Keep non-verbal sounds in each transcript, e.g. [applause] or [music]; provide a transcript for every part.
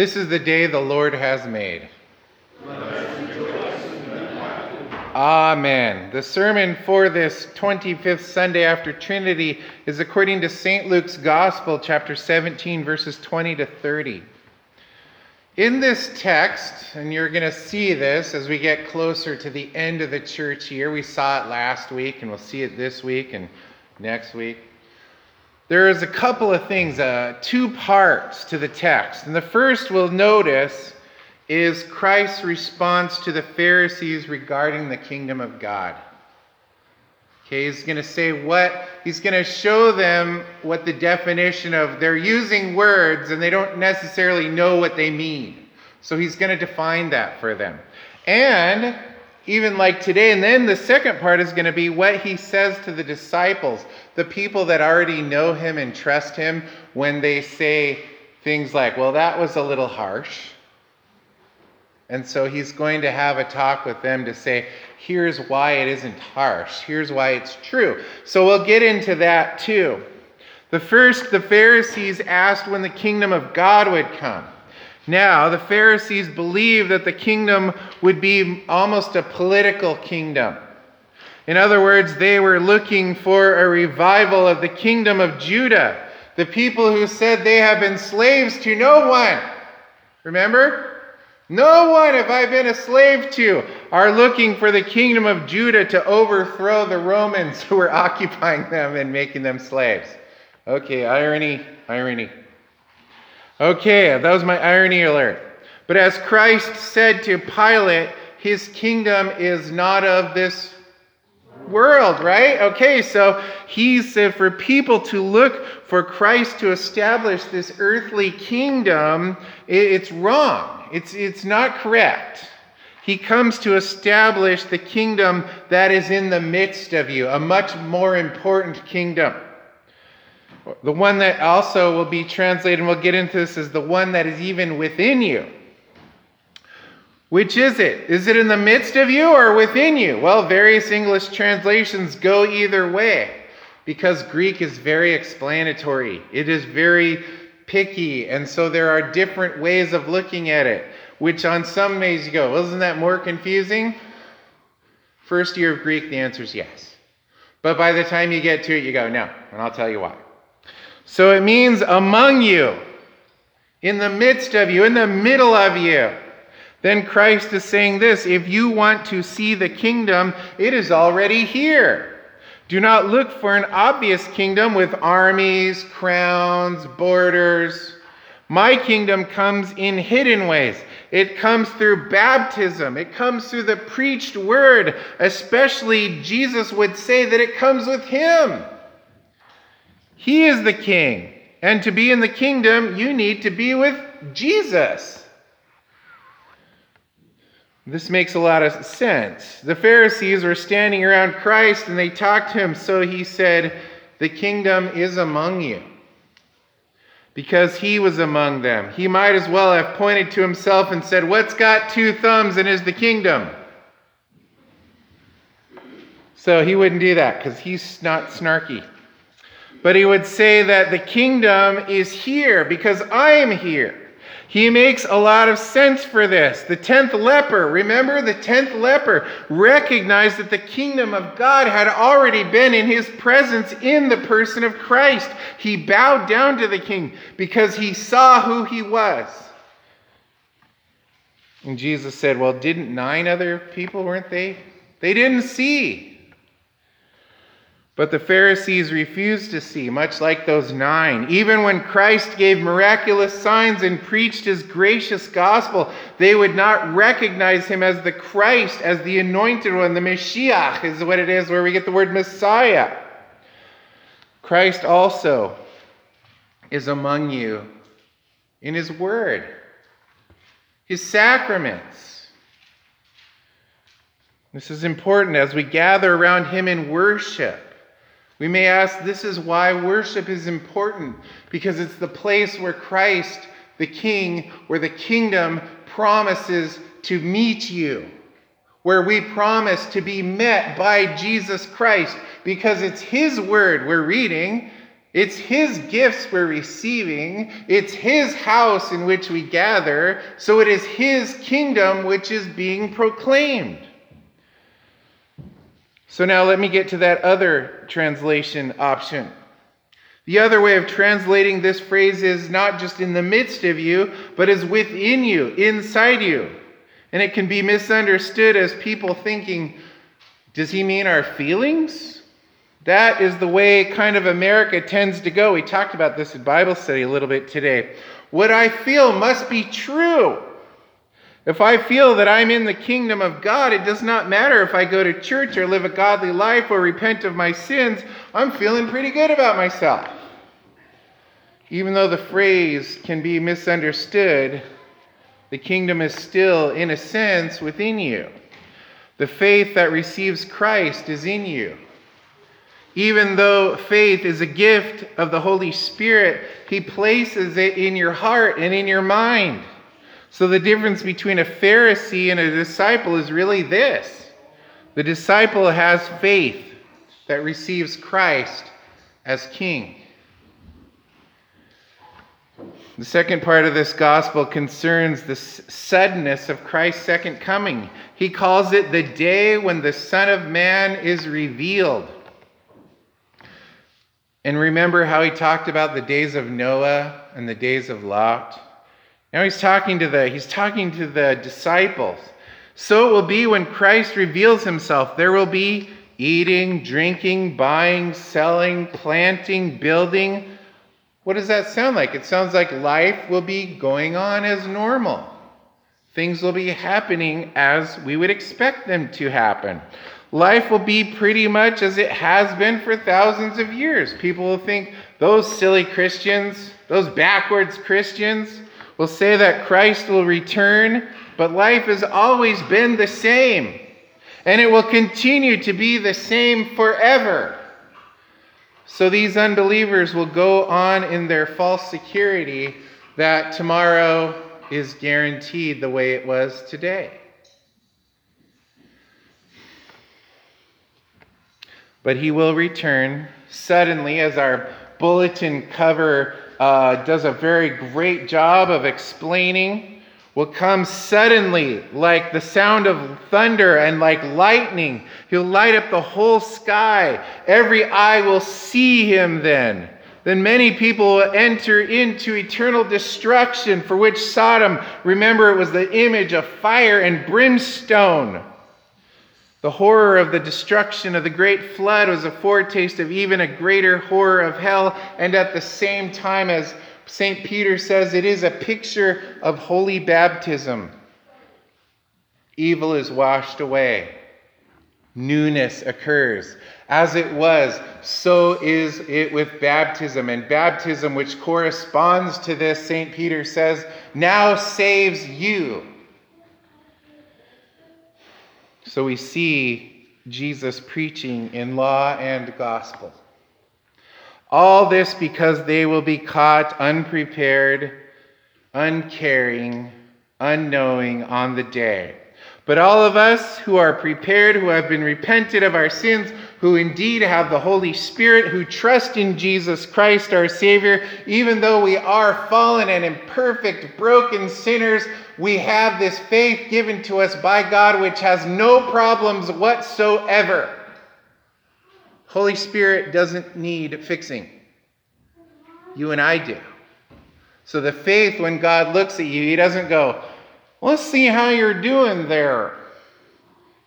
This is the day the Lord has made. Amen. The sermon for this 25th Sunday after Trinity is according to St. Luke's Gospel, chapter 17, verses 20 to 30. In this text, and you're going to see this as we get closer to the end of the church year, we saw it last week and we'll see it this week and next week. There is a couple of things, uh, two parts to the text. And the first we'll notice is Christ's response to the Pharisees regarding the kingdom of God. Okay, he's going to say what, he's going to show them what the definition of, they're using words and they don't necessarily know what they mean. So he's going to define that for them. And even like today. And then the second part is going to be what he says to the disciples, the people that already know him and trust him, when they say things like, well, that was a little harsh. And so he's going to have a talk with them to say, here's why it isn't harsh, here's why it's true. So we'll get into that too. The first, the Pharisees asked when the kingdom of God would come. Now, the Pharisees believed that the kingdom would be almost a political kingdom. In other words, they were looking for a revival of the kingdom of Judah, the people who said they have been slaves to no one. Remember? No one have I been a slave to, are looking for the kingdom of Judah to overthrow the Romans who were [laughs] occupying them and making them slaves. Okay, irony, irony. Okay, that was my irony alert. But as Christ said to Pilate, his kingdom is not of this world, right? Okay, so he said for people to look for Christ to establish this earthly kingdom, it's wrong. It's, it's not correct. He comes to establish the kingdom that is in the midst of you, a much more important kingdom. The one that also will be translated, and we'll get into this, is the one that is even within you. Which is it? Is it in the midst of you or within you? Well, various English translations go either way because Greek is very explanatory. It is very picky, and so there are different ways of looking at it, which on some ways you go, well, isn't that more confusing? First year of Greek, the answer is yes. But by the time you get to it, you go, no, and I'll tell you why. So it means among you, in the midst of you, in the middle of you. Then Christ is saying this if you want to see the kingdom, it is already here. Do not look for an obvious kingdom with armies, crowns, borders. My kingdom comes in hidden ways. It comes through baptism. It comes through the preached word. Especially, Jesus would say that it comes with Him. He is the king. And to be in the kingdom, you need to be with Jesus. This makes a lot of sense. The Pharisees were standing around Christ and they talked to him, so he said, The kingdom is among you. Because he was among them. He might as well have pointed to himself and said, What's got two thumbs and is the kingdom? So he wouldn't do that because he's not snarky. But he would say that the kingdom is here because I am here. He makes a lot of sense for this. The tenth leper, remember the tenth leper, recognized that the kingdom of God had already been in his presence in the person of Christ. He bowed down to the king because he saw who he was. And Jesus said, Well, didn't nine other people, weren't they? They didn't see. But the Pharisees refused to see, much like those nine. Even when Christ gave miraculous signs and preached his gracious gospel, they would not recognize him as the Christ, as the anointed one. The Messiah is what it is, where we get the word Messiah. Christ also is among you in his word, his sacraments. This is important as we gather around him in worship. We may ask, this is why worship is important, because it's the place where Christ, the King, where the kingdom promises to meet you, where we promise to be met by Jesus Christ, because it's His word we're reading, It's His gifts we're receiving. It's His house in which we gather. So it is His kingdom which is being proclaimed. So now let me get to that other translation option. The other way of translating this phrase is not just in the midst of you, but is within you, inside you. And it can be misunderstood as people thinking, does he mean our feelings? That is the way kind of America tends to go. We talked about this in Bible study a little bit today. What I feel must be true. If I feel that I'm in the kingdom of God, it does not matter if I go to church or live a godly life or repent of my sins, I'm feeling pretty good about myself. Even though the phrase can be misunderstood, the kingdom is still, in a sense, within you. The faith that receives Christ is in you. Even though faith is a gift of the Holy Spirit, He places it in your heart and in your mind. So the difference between a Pharisee and a disciple is really this the disciple has faith that receives Christ as King. The second part of this gospel concerns the suddenness of Christ's second coming. He calls it the day when the Son of Man is revealed. And remember how he talked about the days of Noah and the days of Lot? Now he's talking to the he's talking to the disciples. So it will be when Christ reveals himself. There will be eating, drinking, buying, selling, planting, building. What does that sound like? It sounds like life will be going on as normal. Things will be happening as we would expect them to happen. Life will be pretty much as it has been for thousands of years. People will think those silly Christians, those backwards Christians, will say that Christ will return, but life has always been the same. And it will continue to be the same forever. So these unbelievers will go on in their false security that tomorrow is guaranteed the way it was today. But he will return suddenly, as our bulletin cover uh, does a very great job of explaining, will come suddenly like the sound of thunder and like lightning. He'll light up the whole sky. Every eye will see him then. Then many people will enter into eternal destruction, for which Sodom, remember, it was the image of fire and brimstone. The horror of the destruction of the great flood was a foretaste of even a greater horror of hell, and at the same time, as St. Peter says, it is a picture of holy baptism. Evil is washed away, newness occurs. As it was, so is it with baptism. And baptism, which corresponds to this, St. Peter says, now saves you. So we see Jesus preaching in law and gospel. All this because they will be caught unprepared, uncaring, unknowing on the day. But all of us who are prepared, who have been repented of our sins, who indeed have the Holy Spirit, who trust in Jesus Christ our Savior, even though we are fallen and imperfect, broken sinners, we have this faith given to us by God which has no problems whatsoever. Holy Spirit doesn't need fixing. You and I do. So the faith, when God looks at you, He doesn't go, Let's see how you're doing there.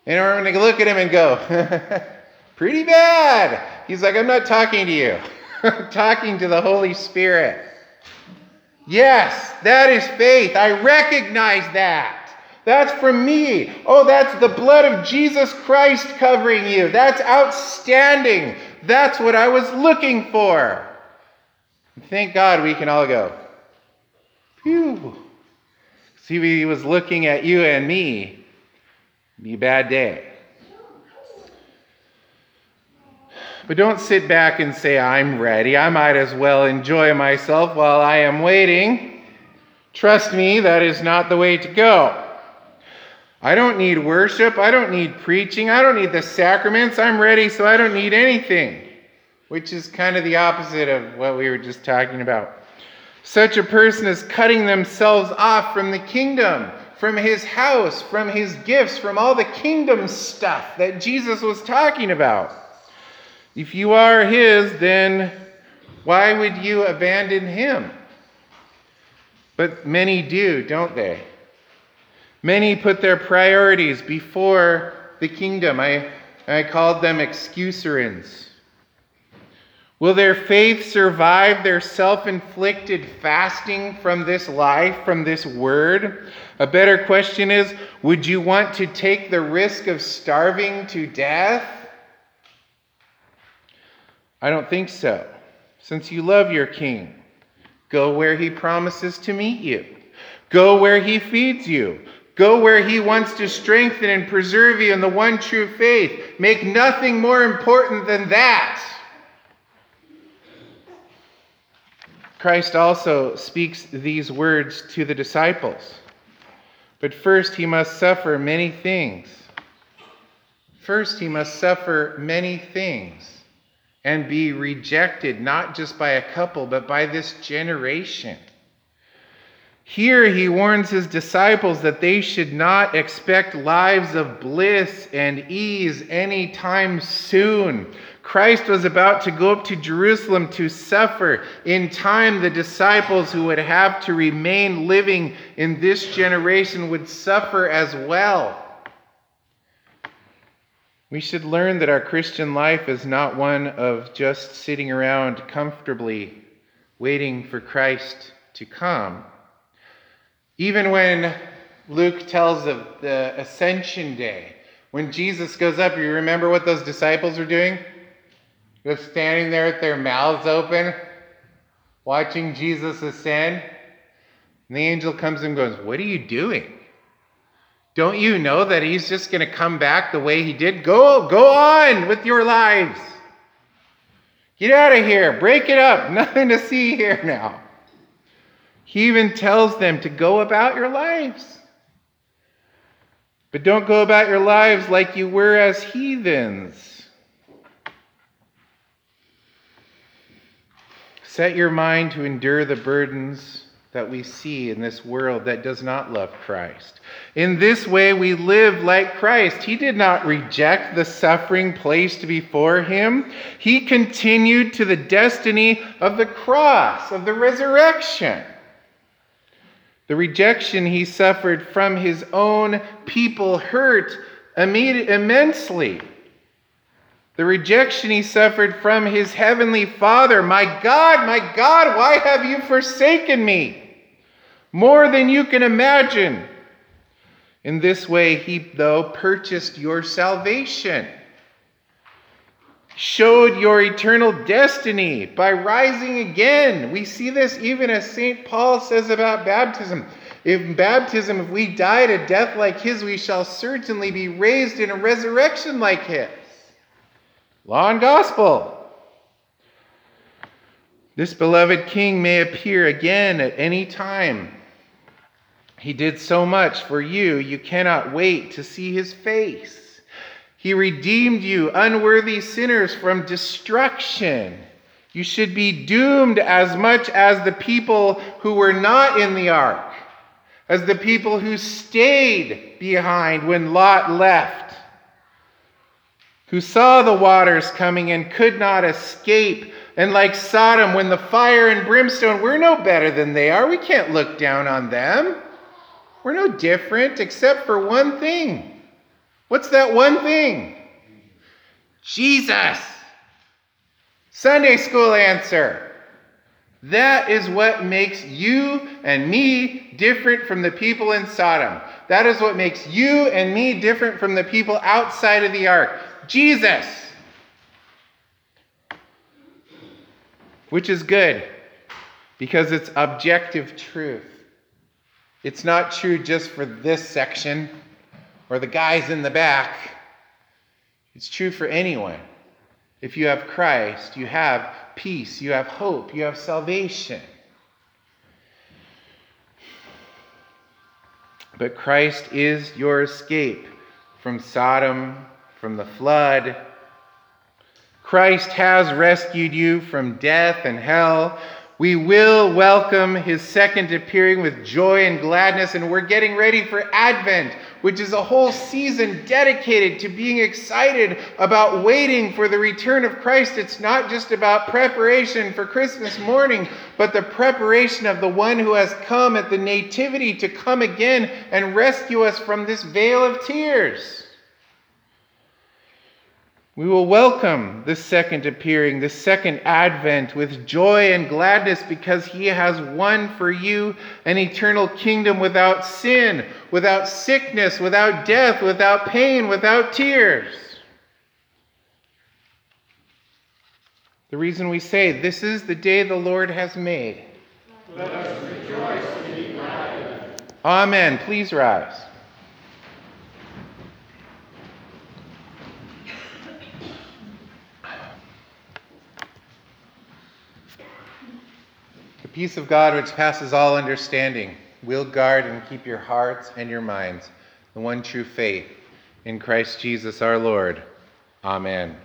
And we're going to look at Him and go, [laughs] Pretty bad. He's like, I'm not talking to you, [laughs] I'm talking to the Holy Spirit. Yes, that is faith. I recognize that. That's from me. Oh, that's the blood of Jesus Christ covering you. That's outstanding. That's what I was looking for. Thank God we can all go, phew. See, he was looking at you and me. Be a bad day. But don't sit back and say, I'm ready. I might as well enjoy myself while I am waiting. Trust me, that is not the way to go. I don't need worship. I don't need preaching. I don't need the sacraments. I'm ready, so I don't need anything. which is kind of the opposite of what we were just talking about. Such a person is cutting themselves off from the kingdom, from his house, from his gifts, from all the kingdom stuff that Jesus was talking about. If you are his, then why would you abandon him? But many do, don't they? Many put their priorities before the kingdom. I, I called them excuserins. Will their faith survive their self inflicted fasting from this life, from this word? A better question is would you want to take the risk of starving to death? I don't think so. Since you love your king, go where he promises to meet you, go where he feeds you. Go where he wants to strengthen and preserve you in the one true faith. Make nothing more important than that. Christ also speaks these words to the disciples. But first, he must suffer many things. First, he must suffer many things and be rejected, not just by a couple, but by this generation. Here he warns his disciples that they should not expect lives of bliss and ease anytime soon. Christ was about to go up to Jerusalem to suffer. In time, the disciples who would have to remain living in this generation would suffer as well. We should learn that our Christian life is not one of just sitting around comfortably waiting for Christ to come. Even when Luke tells of the Ascension Day, when Jesus goes up, you remember what those disciples were doing? They're standing there with their mouths open, watching Jesus ascend. And the angel comes and goes, What are you doing? Don't you know that he's just going to come back the way he did? Go, go on with your lives. Get out of here. Break it up. [laughs] Nothing to see here now. He even tells them to go about your lives. But don't go about your lives like you were as heathens. Set your mind to endure the burdens that we see in this world that does not love Christ. In this way, we live like Christ. He did not reject the suffering placed before him, he continued to the destiny of the cross, of the resurrection. The rejection he suffered from his own people hurt immensely. The rejection he suffered from his heavenly Father. My God, my God, why have you forsaken me? More than you can imagine. In this way, he, though, purchased your salvation showed your eternal destiny by rising again. We see this even as St. Paul says about baptism. In baptism, if we died a death like his, we shall certainly be raised in a resurrection like his. Law and gospel. This beloved king may appear again at any time. He did so much for you, you cannot wait to see his face. He redeemed you, unworthy sinners, from destruction. You should be doomed as much as the people who were not in the ark, as the people who stayed behind when Lot left, who saw the waters coming and could not escape. And like Sodom, when the fire and brimstone, we're no better than they are. We can't look down on them. We're no different except for one thing What's that one thing? Jesus. Sunday school answer. That is what makes you and me different from the people in Sodom. That is what makes you and me different from the people outside of the ark. Jesus. Which is good because it's objective truth. It's not true just for this section or the guys in the back. It's true for anyone. If you have Christ, you have peace, you have hope, you have salvation. But Christ is your escape from Sodom, from the flood, Christ has rescued you from death and hell. We will welcome his second appearing with joy and gladness, and we're getting ready for Advent, which is a whole season dedicated to being excited about waiting for the return of Christ. It's not just about preparation for Christmas morning, but the preparation of the one who has come at the Nativity to come again and rescue us from this vale of tears. We will welcome the second appearing, the second advent with joy and gladness because he has won for you an eternal kingdom without sin, without sickness, without death, without pain, without tears. The reason we say, This is the day the Lord has made. Let us rejoice and be glad. Amen. Please rise. Peace of God, which passes all understanding, will guard and keep your hearts and your minds, the one true faith in Christ Jesus our Lord. Amen.